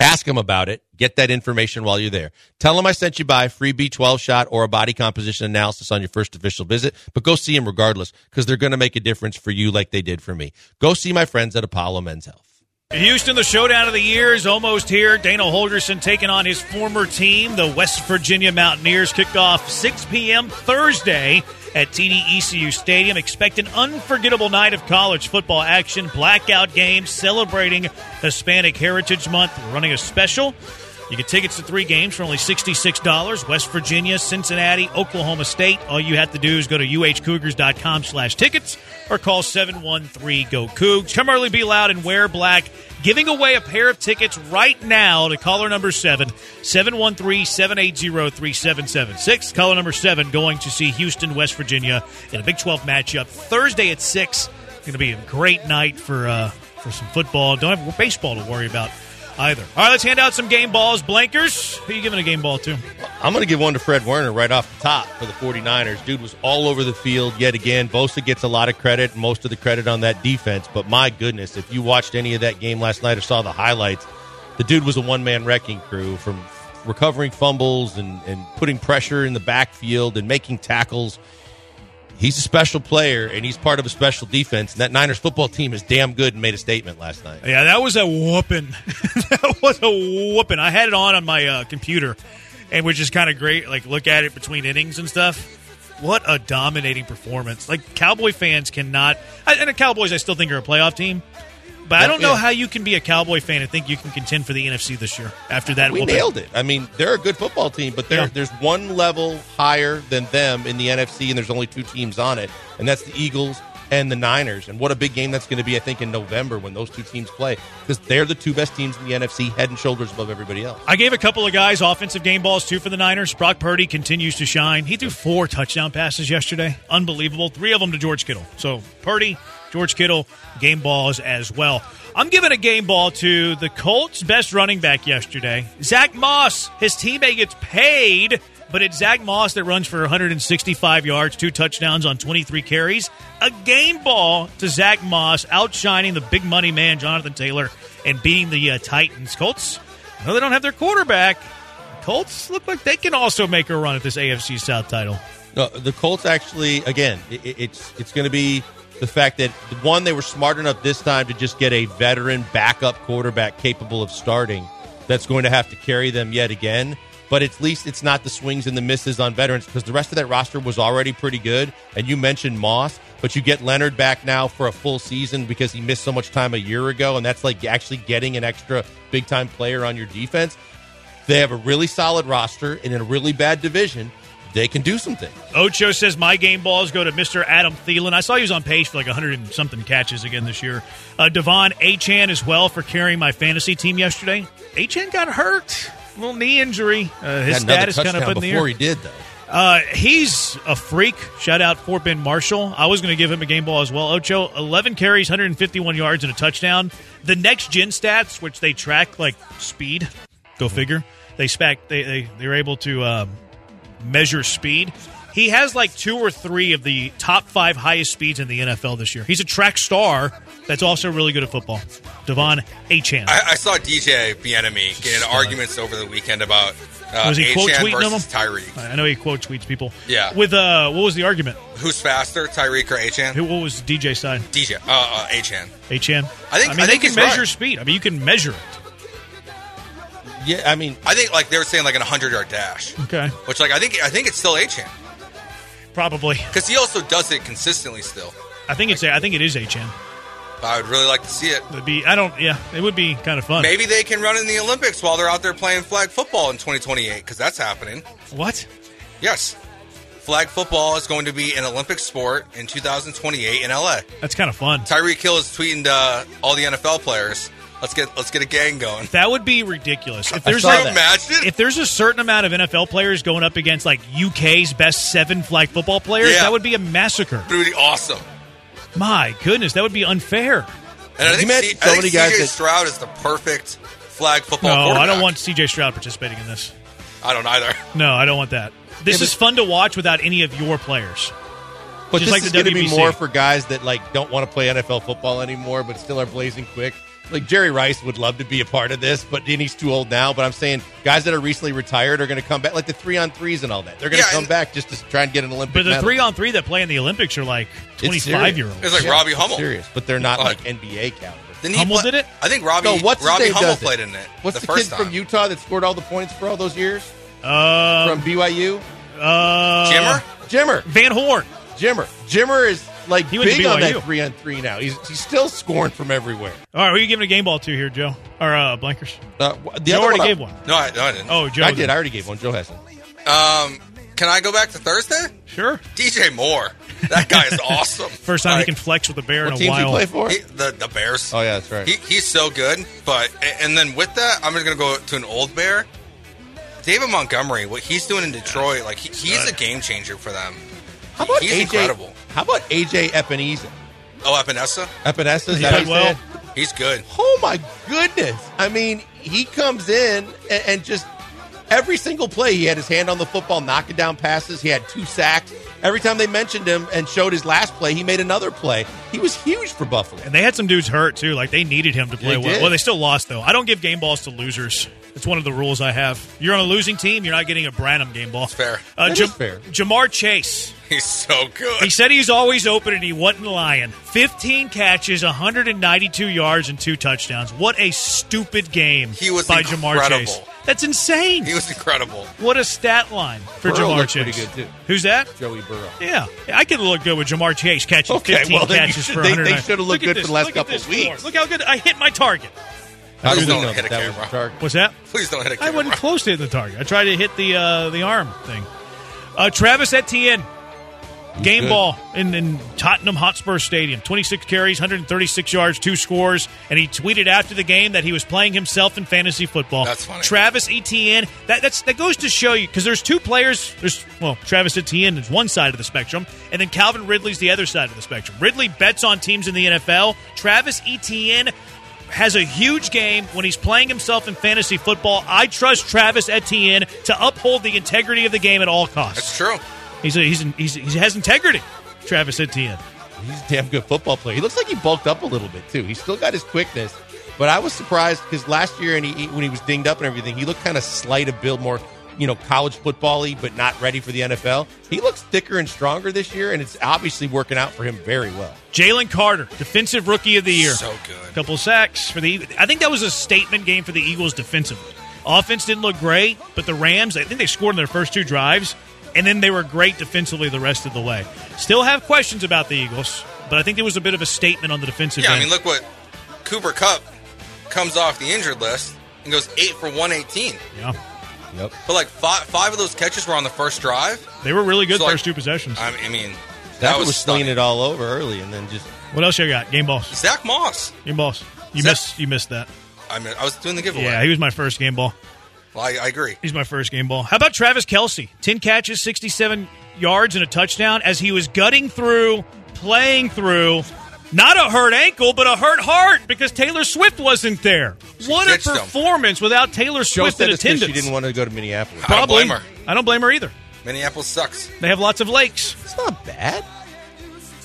Ask them about it. Get that information while you're there. Tell them I sent you by free B12 shot or a body composition analysis on your first official visit, but go see them regardless because they're going to make a difference for you like they did for me. Go see my friends at Apollo Men's Health. Houston, the showdown of the year is almost here. Dana Holgorsen taking on his former team, the West Virginia Mountaineers. Kick off 6 p.m. Thursday at TD ECU Stadium. Expect an unforgettable night of college football action, blackout games celebrating Hispanic Heritage Month. We're running a special. You get tickets to three games for only $66. West Virginia, Cincinnati, Oklahoma State. All you have to do is go to uhcougars.com slash tickets or call 713-GO-COUGS. Come early, be loud, and wear black. Giving away a pair of tickets right now to caller number 7, 713-780-3776. Caller number 7 going to see Houston, West Virginia in a Big 12 matchup Thursday at 6. Going to be a great night for, uh, for some football. Don't have baseball to worry about either. All right, let's hand out some game balls. Blankers, who are you giving a game ball to? I'm going to give one to Fred Warner right off the top for the 49ers. Dude was all over the field yet again. Bosa gets a lot of credit, most of the credit on that defense. But my goodness, if you watched any of that game last night or saw the highlights, the dude was a one man wrecking crew from recovering fumbles and, and putting pressure in the backfield and making tackles. He's a special player and he's part of a special defense. And that Niners football team is damn good and made a statement last night. Yeah, that was a whooping. that was a whooping. I had it on on my uh, computer, and which is kind of great. Like look at it between innings and stuff. What a dominating performance! Like Cowboy fans cannot, and the Cowboys I still think are a playoff team. But I don't know Yeah. how you can be a Cowboy fan and think you can contend for the NFC this year after that. We whooping. nailed it. I mean, they're a good football team, but Yeah. there's one level higher than them in the NFC, and there's only two teams on it, and that's the Eagles and the Niners. And what a big game that's going to be, I think, in November when those two teams play, because they're the two best teams in the NFC, head and shoulders above everybody else. I gave a couple of guys offensive game balls too for the Niners. Brock Purdy continues to shine. He threw four touchdown passes yesterday. Unbelievable. Three of them to George Kittle. So Purdy, George Kittle, game balls as well. I'm giving a game ball to the Colts' best running back yesterday, Zach Moss. His teammate gets paid, but it's Zach Moss that runs for 165 yards, two touchdowns on 23 carries. A game ball to Zach Moss, outshining the big money man Jonathan Taylor and beating the uh, Titans. Colts, know they don't have their quarterback. Colts look like they can also make a run at this AFC South title. No, the Colts actually, again, it, it's it's going to be the fact that one they were smart enough this time to just get a veteran backup quarterback capable of starting. That's going to have to carry them yet again. But at least it's not the swings and the misses on veterans because the rest of that roster was already pretty good. And you mentioned Moss, but you get Leonard back now for a full season because he missed so much time a year ago, and that's like actually getting an extra big time player on your defense. They have a really solid roster and in a really bad division. They can do some things. Ocho says my game balls go to Mr. Adam Thielen. I saw he was on pace for like 100 and something catches again this year. Uh, De'Von Achane as well for carrying my fantasy team yesterday. Achane got hurt, a little knee injury. Uh, his status kind of up in the air. before he did though. Uh, he's a freak. Shout out for Ben Marshall. I was going to give him a game ball as well. Ocho, 11 carries, 151 yards, and a touchdown. The next gen stats, which they track like speed, go figure. They spec they they they're able to um, measure speed. He has like two or three of the top five highest speeds in the NFL this year. He's a track star that's also really good at football. De'Von Achane. I, I saw DJ Bienemy get in arguments over the weekend about uh, Was he quote tweeting them? versus Tyreek. I know he quote tweets people. Yeah. With uh, what was the argument? Who's faster, Tyreek or Achane? Who? What was DJ side? DJ, uh, uh, Achane. Achane. I think- I mean, I they think can he's measure right. speed. I mean, you can measure it. Yeah, I mean, I think like they were saying like an 100 yard dash, Okay. which like I think I think it's still Achane Probably. because he also does it consistently still. I think it's. I think it is Achane. But I would really like to see it. It'd be. I don't. Yeah, it would be kind of fun. Maybe they can run in the Olympics while they're out there playing flag football in 2028 because that's happening. What? Yes. Flag football is going to be an Olympic sport in 2028 in LA. That's kind of fun. Tyreek Hill is tweeting to all the NFL players, "Let's get let's get a gang going." That would be ridiculous. If I there's saw like, imagine? if there's a certain amount of NFL players going up against like UK's best seven flag football players, Yeah. that would be a massacre. It would be awesome. My goodness, that would be unfair. And I think, met C- so I think many guys CJ that- Stroud is the perfect flag football. No, I don't want CJ Stroud participating in this. I don't either. No, I don't want that. This Yeah, but- is fun to watch without any of your players. But Just this like is going to be more for guys that like don't want to play NFL football anymore, but still are blazing quick. Like Jerry Rice would love to be a part of this, but then he's too old now. But I'm saying guys that are recently retired are going to come back, like the three on threes and all that. They're going to Yeah, come back just to try and get an Olympic. But the medal. three on three that play in the Olympics are like It's 25 year serious. olds. It's like Robbie Hummel. serious, but they're not Like- like NBA caliber. Didn't Hummel play- did it? I think Robbie. No, what's his Robbie Hummel does it? played in it. What's the, the, first kid time? from Utah that scored all the points for all those years Uh, from BYU? uh, Jimmer? Jimmer, Van Horn. Jimmer, Jimmer is like He went to big on that three on three now. He's he's still scoring from everywhere. All right, who are you giving a game ball to here, Joe? Or uh, Blankers? Uh, the Joe other already one I- gave one. No, I, no, I didn't. Oh, Joe. I did. I already gave one. Joe hasn't. Um, can I go back to Thursday? Sure. DJ Moore. That guy is awesome. First time he can flex with the bear What in a teams he while. play for? he- the the Bears. Oh yeah, that's right. He, he's so good. But and then with that, I'm just gonna go to an old bear. David Montgomery, what he's doing in Detroit, like he, he's a game changer for them. How about he's AJ? incredible. How about AJ Epenesa? Oh, Epenesa, Epenesa, is that how you well. say it? he's good. Oh my goodness! I mean, he comes in and, and just every single play he had his hand on the football, knocking down passes. He had two sacks. Every time they mentioned him and showed his last play, he made another play. He was huge for Buffalo. And they had some dudes hurt too. Like they needed him to play They well. did. Well, they still lost though. I don't give game balls to losers. It's one of the rules I have. You're on a losing team. You're not getting a Branham game ball. fair. Uh, That Jam- is fair. Ja'Marr Chase. He's so good. He said he's always open and he wasn't lying. 15 catches, 192 yards, and two touchdowns. What a stupid game He was by Ja'Marr. Chase. That's insane. he was incredible. what a stat line for Burrow Ja'Marr Chase. pretty good, too. Who's that? Joey Burrow. Yeah, I could look good with Ja'Marr Chase catching Okay, 15 well, then you catches should- for 100. they should have looked good for the last couple of weeks. score. Look how good I hit my target. How Please do we don't know hit that a that was camera. the target? What's that? Please don't hit a I camera. I wasn't close to hitting the target. I tried to hit the uh, the arm thing. Uh, Travis Etienne, game good. ball in, in Tottenham Hotspur Stadium. 26 carries, 136 yards, two scores. And he tweeted after the game that he was playing himself in fantasy football. That's funny. Travis Etienne. That that's that goes to show you because there's two players. There's well, Travis Etienne is one side of the spectrum, and then Calvin Ridley's the other side of the spectrum. Ridley bets on teams in the NFL. Travis Etienne has a huge game when he's playing himself in fantasy football. I trust Travis Etienne to uphold the integrity of the game at all costs. That's true. He's a, he's, an, he's he has integrity. Travis Etienne. He's a damn good football player. He looks like he bulked up a little bit too. He's still got his quickness, but I was surprised because last year and he, when he was dinged up and everything, he looked kind of slight of build, more you know, college football-y, but not ready for the NFL. He looks thicker and stronger this year, and it's obviously working out for him very well. Jalen Carter, defensive rookie of the year. So good. Couple sacks for the. I think that was a statement game for the Eagles defensively. Offense didn't look great, but the Rams, I think they scored in their first two drives, and then they were great defensively the rest of the way. Still have questions about the Eagles, but I think it was a bit of a statement on the defensive Yeah, end. I mean, look what Cooper Kupp comes off the injured list and goes eight for 118. yeah. Yep. But like five, five of those catches were on the first drive. They were really good So, like, first two possessions. I I mean, That that was, was slinging stunning. it all over early, and then just what else you got? Game balls. Zack Moss. Game balls. You Zach- missed. You missed that. I mean, I was doing the giveaway. Yeah, he was my first game ball. Well, I, I agree. He's my first game ball. How about Travis Kelce? 10 catches, 67 yards, and a touchdown as he was gutting through, playing through. Not a hurt ankle, but a hurt heart because Taylor Swift wasn't there. what a ditched him. performance without Taylor Joe Swift in said attendance. she didn't want to go to Minneapolis. I don't blame her. I don't blame her either. Minneapolis sucks. They have lots of lakes. It's not bad.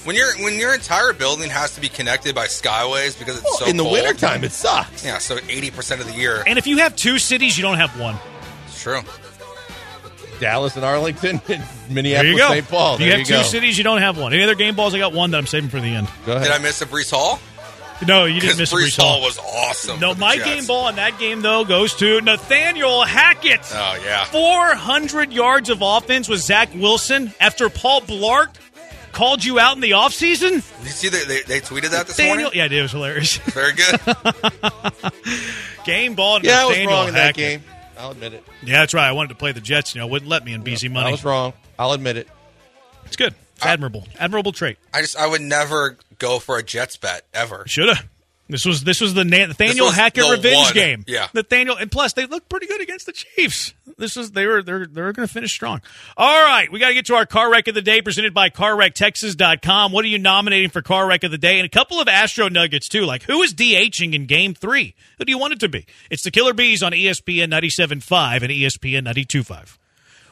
When your when your entire building has to be connected by skyways because it's so in the cold. wintertime, it sucks. Yeah, so eighty percent of the year. And if you have two cities, you don't have one. It's true. Dallas and Arlington, and There Minneapolis, you go. St. Paul. If you have you two go. cities, you don't have one. Any other game balls? I got one that I'm saving for the end. Go ahead. Did I miss a Breece Hall? No, you didn't miss a Breece Hall Hall. was awesome. No, my Jets. game ball in that game though goes to Nathaniel Hackett. Oh yeah. 400 yards of offense with Zach Wilson after Paul Blart called you out in the offseason? Did you see that they, they tweeted that this Nathaniel, morning? yeah, it was hilarious. Very good. game ball. and yeah, I was Nathaniel wrong in that Hackett. game. I'll admit it. Yeah, that's right. I wanted to play the Jets. You know, wouldn't let me in BZ money. I was wrong. I'll admit it. It's good. It's admirable. Admirable trait. I just I would never go for a Jets bet ever. Shoulda. This was this was the Nathaniel was Hackett the revenge one. game. Yeah. Nathaniel, and plus they looked pretty good against the Chiefs. This is they were they're they're going to finish strong. All right, we got to get to our car wreck of the day, presented by CarWreckTexas.com. What are you nominating for car wreck of the day? And a couple of Astro Nuggets too. Like who is DHing in Game Three? Who do you want it to be? It's the Killer Bees on ESPN 97.5 and ESPN 92.5.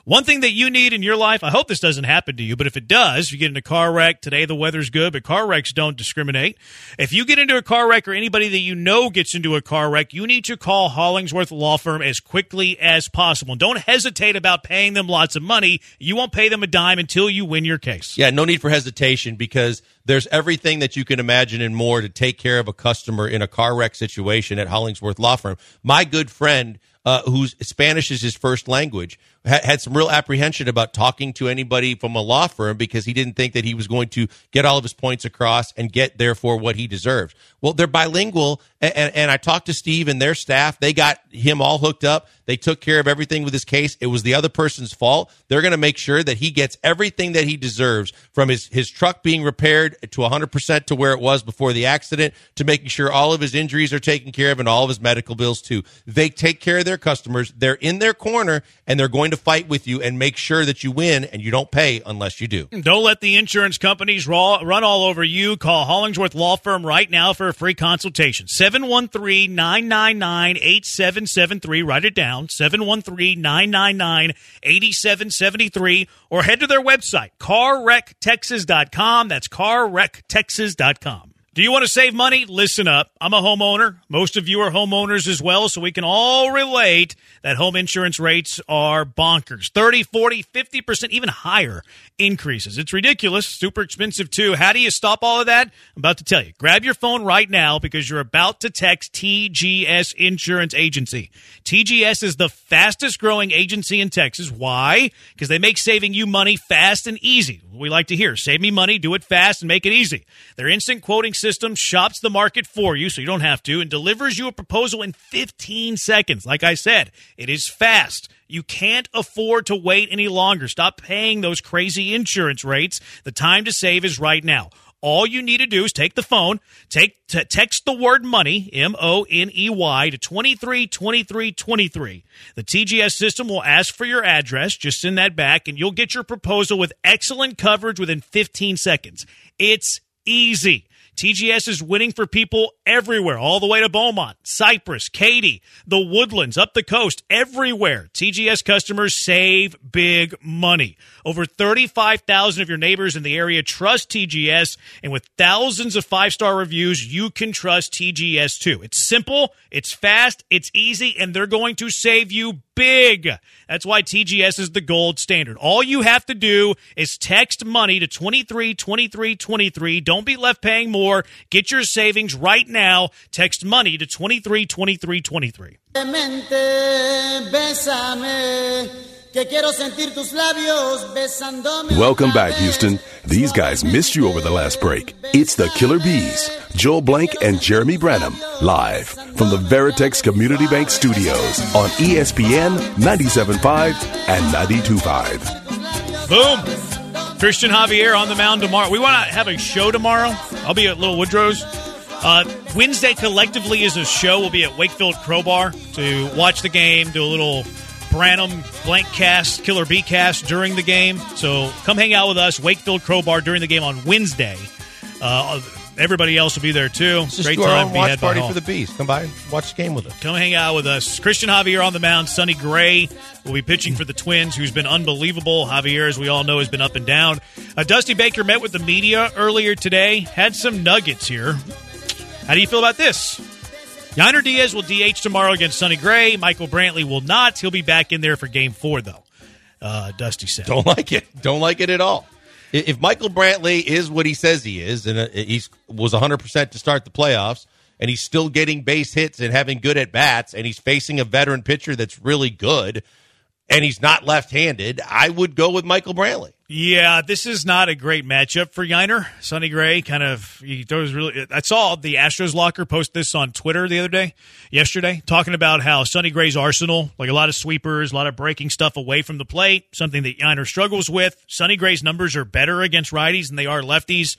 One thing that you need in your life, I hope this doesn't happen to you, but if it does, you get in a car wreck. Today the weather's good, but car wrecks don't discriminate. If you get into a car wreck or anybody that you know gets into a car wreck, you need to call Hollingsworth Law Firm as quickly as possible. Don't hesitate about paying them lots of money. You won't pay them a dime until you win your case. Yeah, no need for hesitation because there's everything that you can imagine and more to take care of a customer in a car wreck situation at Hollingsworth Law Firm. My good friend, uh, whose Spanish is his first language, had some real apprehension about talking to anybody from a law firm because he didn't think that he was going to get all of his points across and get therefore what he deserved. Well, they're bilingual, and, and, I talked to Steve and their staff. They got him all hooked up. They took care of everything with his case. It was the other person's fault. They're going to make sure that he gets everything that he deserves from his, his truck being repaired to 100% to where it was before the accident to making sure all of his injuries are taken care of and all of his medical bills too. They take care of their customers. They're in their corner and they're going to fight with you and make sure that you win and you don't pay unless you do. Don't let the insurance companies run all over you. Call Hollingsworth Law Firm right now for a free consultation. 713 999 8773. Write it down 713 999 8773. Or head to their website, carwrecktexas.com. That's carwrecktexas.com. Do you want to save money? Listen up. I'm a homeowner. Most of you are homeowners as well, so we can all relate that home insurance rates are bonkers 30, 40, 50%, even higher increases. It's ridiculous, super expensive too. How do you stop all of that? I'm about to tell you. Grab your phone right now because you're about to text TGS Insurance Agency. TGS is the fastest growing agency in Texas. Why? Because they make saving you money fast and easy. We like to hear save me money, do it fast, and make it easy. Their instant quoting system shops the market for you so you don't have to and delivers you a proposal in 15 seconds. Like I said, it is fast. You can't afford to wait any longer. Stop paying those crazy insurance rates. The time to save is right now. All you need to do is take the phone, take t- text the word money, M O N E Y, to 232323. The TGS system will ask for your address. Just send that back, and you'll get your proposal with excellent coverage within 15 seconds. It's easy. TGS is winning for people everywhere, all the way to Beaumont, Cypress, Katy, the Woodlands, up the coast, everywhere. TGS customers save big money. Over 35,000 of your neighbors in the area trust TGS, and with thousands of five star reviews, you can trust TGS too. It's simple, it's fast, it's easy, and they're going to save you big. That's why TGS is the gold standard. All you have to do is text money to 232323. Don't be left paying more. Get your savings right now. Text money to 232323. Welcome back, Houston. These guys missed you over the last break. It's the Killer Bees, Joel Blank and Jeremy Branham, live from the Veritex Community Bank Studios on ESPN 97.5 and 92.5. Boom. Christian Javier on the mound tomorrow. We want to have a show tomorrow. I'll be at Little Woodrow's. Uh, Wednesday collectively is a show. We'll be at Wakefield Crowbar to watch the game, do a little Branham blank cast, Killer B cast during the game. So come hang out with us, Wakefield Crowbar during the game on Wednesday. Uh, everybody else will be there too. Great time. Be watch party for the bees. Come by and watch the game with us. Come hang out with us. Christian Javier on the mound. Sonny Gray will be pitching for the Twins, who's been unbelievable. Javier, as we all know, has been up and down. Uh, Dusty Baker met with the media earlier today, had some nuggets here. How do you feel about this? Yainer Diaz will DH tomorrow against Sonny Gray. Michael Brantley will not. He'll be back in there for game four, though. Uh, Dusty said. Don't like it. Don't like it at all. If Michael Brantley is what he says he is, and uh, he was 100% to start the playoffs, and he's still getting base hits and having good at bats, and he's facing a veteran pitcher that's really good, and he's not left handed, I would go with Michael Brantley. Yeah, this is not a great matchup for Yainer. Sonny Gray kind of he throws really. I saw the Astros locker post this on Twitter the other day, yesterday, talking about how Sonny Gray's arsenal, like a lot of sweepers, a lot of breaking stuff away from the plate, something that Yainer struggles with. Sonny Gray's numbers are better against righties than they are lefties.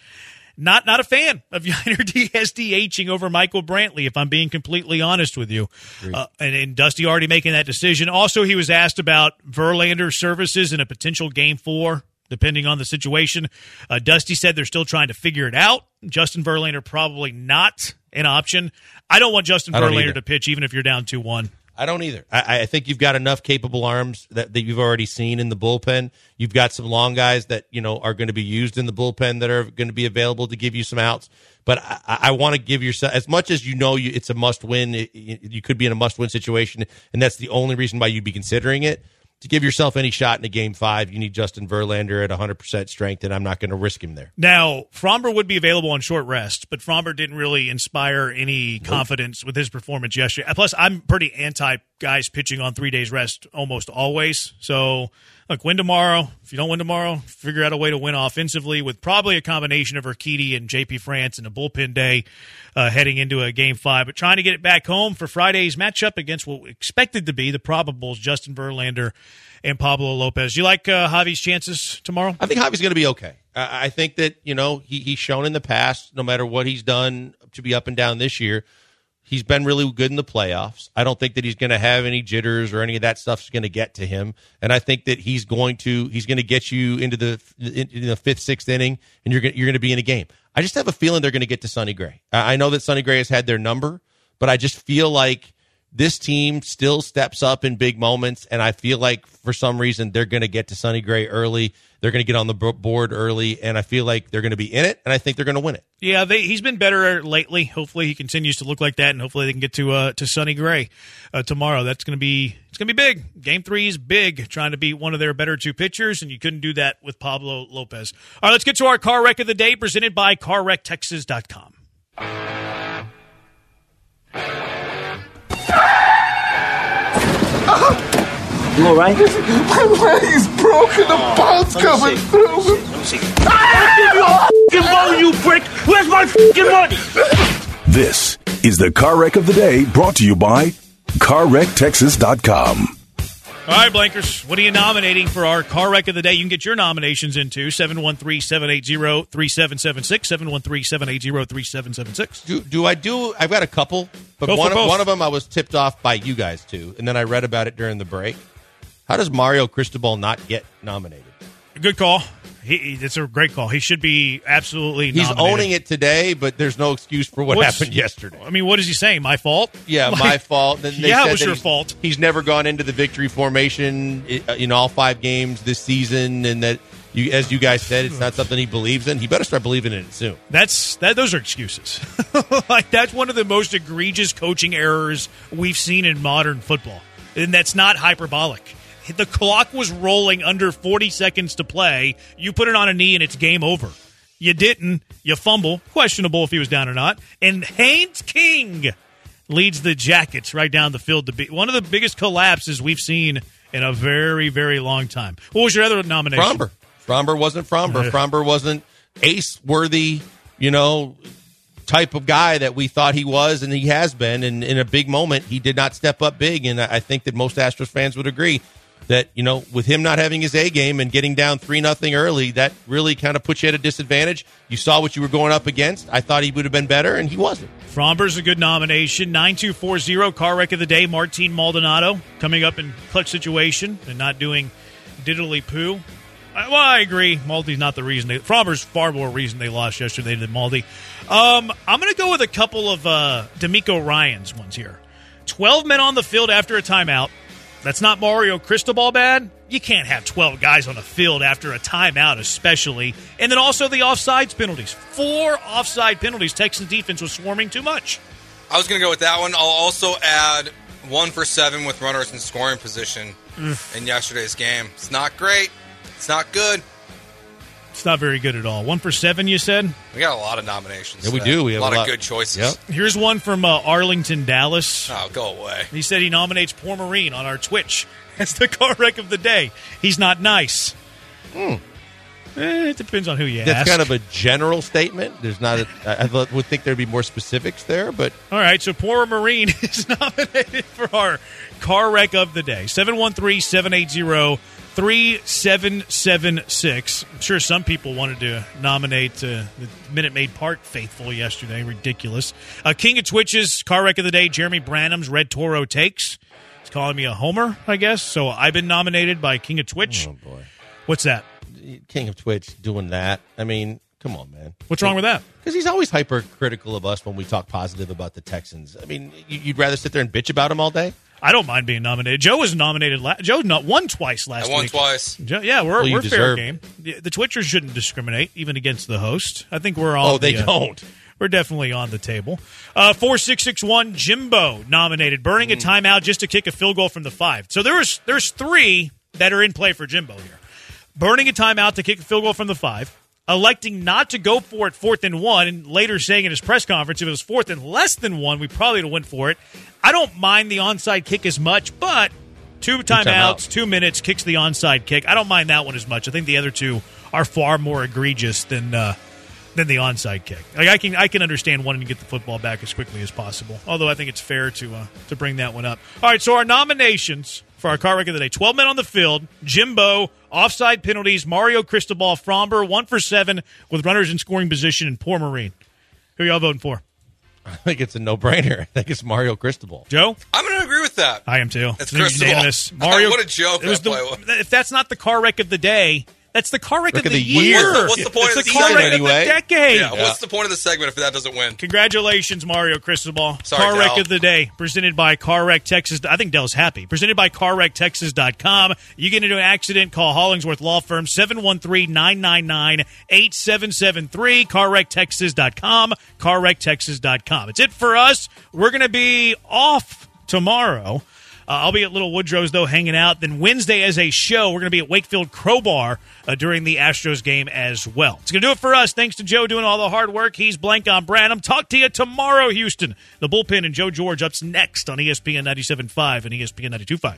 Not not a fan of Yainer Diaz DHing over Michael Brantley, if I'm being completely honest with you. Uh, and, and Dusty already making that decision. Also, he was asked about Verlander's services in a potential game four, depending on the situation. Uh, Dusty said they're still trying to figure it out. Justin Verlander probably not an option. I don't want Justin I Verlander to pitch, even if you're down 2 1. I don't either. I, I think you've got enough capable arms that, that you've already seen in the bullpen. You've got some long guys that you know are going to be used in the bullpen that are going to be available to give you some outs. But I, I want to give yourself as much as you know you, it's a must win. It, you could be in a must win situation, and that's the only reason why you'd be considering it. To give yourself any shot in a game five, you need Justin Verlander at 100% strength, and I'm not going to risk him there. Now, Framber would be available on short rest, but Framber didn't really inspire any confidence with his performance yesterday. Plus, I'm pretty anti guys pitching on three days rest almost always. So, look, win tomorrow. If you don't win tomorrow, figure out a way to win offensively with probably a combination of Urquidy and JP France and a bullpen day uh, heading into a game five. But trying to get it back home for Friday's matchup against what expected to be the probables, Justin Verlander and Pablo Lopez. You like uh, Javi's chances tomorrow? I think Javi's going to be okay. I, I think that you know he, he's shown in the past, no matter what he's done to be up and down this year, he's been really good in the playoffs. I don't think that he's going to have any jitters or any of that stuff's going to get to him. And I think that he's going to he's going to get you into the in the fifth, sixth inning, and you're going you're going to be in a game. I just have a feeling they're going to get to Sonny Gray. I know that Sonny Gray has had their number, but I just feel like this team still steps up in big moments, and I feel like for some reason they're going to get to Sonny Gray early. They're going to get on the board early, and I feel like they're going to be in it, and I think they're going to win it. Yeah, they, he's been better lately. Hopefully, he continues to look like that, and hopefully, they can get to uh, to Sonny Gray uh, tomorrow. That's going to be it's going to be big. Game three is big, trying to beat one of their better two pitchers, and you couldn't do that with Pablo Lopez. All right, let's get to our car wreck of the day, presented by CarWreckTexas.com. You all right? My leg's broken. The oh, bone's coming through. Ah! Give money, you prick! Where's my fucking money? This is the Car Wreck of the Day brought to you by CarWreckTexas.com. All right, Blankers, what are you nominating for our car wreck of the day? You can get your nominations into 713 780 3776. 713 780 3776. Do do I do? I've got a couple, but Go one of, one of them I was tipped off by you guys too, and then I read about it during the break. How does Mario Cristobal not get nominated? Good call. He, he- it's a great call. He should be absolutely He's nominated. owning it today, but there's no excuse for what What's- happened yesterday. I mean, what is he saying? My fault? Yeah, Like, my fault. Then they yeah, said it was your he's- fault. He's never gone into the victory formation i- uh, in all five games this season, and that you, as you guys said, it's not something he believes in. He better start believing in it soon. That's that. Those are excuses. like that's one of the most egregious coaching errors we've seen in modern football. and that's not hyperbolic. The clock was rolling under 40 seconds to play. You put it on a knee and it's game over. You didn't. You fumble. Questionable if he was down or not. And Haynes King leads the Jackets right down the field to be one of the biggest collapses we've seen in a very, very long time. What was your other nomination? Framber. Framber wasn't Framber. Framber wasn't ace worthy, you know, type of guy that we thought he was and he has been. And in a big moment, he did not step up big. And I think that most Astros fans would agree that, you know, with him not having his A game and getting down 3 nothing early, that really kind of puts you at a disadvantage. You saw what you were going up against. I thought he would have been better, and he wasn't. Framber's a good nomination. 9240 car wreck of the day. Martin Maldonado coming up in clutch situation and not doing diddly poo. Well, I agree. Maldi's not the reason. They, Framber's far more reason they lost yesterday than Maldi. Um, I'm going to go with a couple of uh, DeMeco Ryans' ones here. 12 men on the field after a timeout. That's not Mario Cristobal bad. You can't have 12 guys on the field after a timeout, especially. And then also the offsides penalties. Four offside penalties. Texans defense was swarming too much. I was going to go with that one. I'll also add one for seven with runners in scoring position in yesterday's game. It's not great. It's not good. It's not very good at all. One for seven, you said? We got a lot of nominations. Yeah, we today. do. We a have lot, a lot- of good choices. Yep. Here's one from uh, Arlington, Dallas. Oh, go away. He said he nominates Poor Marine on our Twitch as the car wreck of the day. He's not nice. Eh, it depends on who you Hmm. That's ask. kind of a general statement. There's not. A, I I thought- would think there'd be more specifics there, but All right, so Poor Marine is nominated for our car wreck of the day. 713 780 3776. I'm sure some people wanted to nominate uh, the Minute Maid Park faithful yesterday. Ridiculous. Uh, King of Twitches, car wreck of the day, Jeremy Branham's Red Toro Takes. He's calling me a homer, I guess. So I've been nominated by King of Twitch. oh boy, What's that? King of Twitch doing that. I mean, come on, man. What's wrong with that? Because he's always hypercritical of us when we talk positive about the Texans. I mean, you- you'd rather sit there and bitch about him all day. I don't mind being nominated. Joe was nominated. La- Joe not won twice last I won week. twice. Joe, yeah, we're, Well, you we're fair deserve- game. The, the Twitchers shouldn't discriminate, even against the host. I think we're all. Oh, they the, uh, don't. We're definitely on the table. Uh, four six six one Jimbo nominated, burning a Mm. timeout just to kick a field goal from the five. So there's there's three that are in play for Jimbo here. Burning a timeout to kick a field goal from the five, electing not to go for it fourth and one, and later saying in his press conference if it was fourth and less than one, we probably would have went for it. I don't mind the onside kick as much, but two timeouts, two minutes kicks the onside kick. I don't mind that one as much. I think the other two are far more egregious than. Uh, than the onside kick. Like I can I can understand wanting to get the football back as quickly as possible. Although I think it's fair to uh, to bring that one up. All right, so our nominations for our car wreck of the day: twelve men on the field, Jimbo, offside penalties, Mario Cristobal, Framber, one for seven with runners in scoring position, and poor Marine. Who y'all voting for? I think it's a no-brainer. I think it's Mario Cristobal. Joe. I'm going to agree with that. I am too. It's It's Cristobal. unanimous. Mario, What a joke It was that the, play was. if that's not the car wreck of the day, that's the car wreck, Wreck of of the, the year. year. What's the- what's the point it's of the the car wreck anyway? of the decade. Yeah, what's the point of the segment if that doesn't win? Congratulations, Mario Cristobal. Sorry, Car Wreck of the Day, presented by Car Wreck Texas. I think Dell's happy. Presented by CarWreckTexas.com. You get into an accident, call Hollingsworth Law Firm, 713-999-8773, CarWreckTexas.com, CarWreckTexas.com. It's it for us. We're going to be off tomorrow. Uh, I'll be at Little Woodrow's, though, hanging out. Then Wednesday, as a show, we're going to be at Wakefield Crowbar uh, during the Astros game as well. It's going to do it for us. Thanks to Joe doing all the hard work. He's blank on Branham. Talk to you tomorrow, Houston. The bullpen and Joe George up's next on ESPN 97.5 and ESPN 92.5.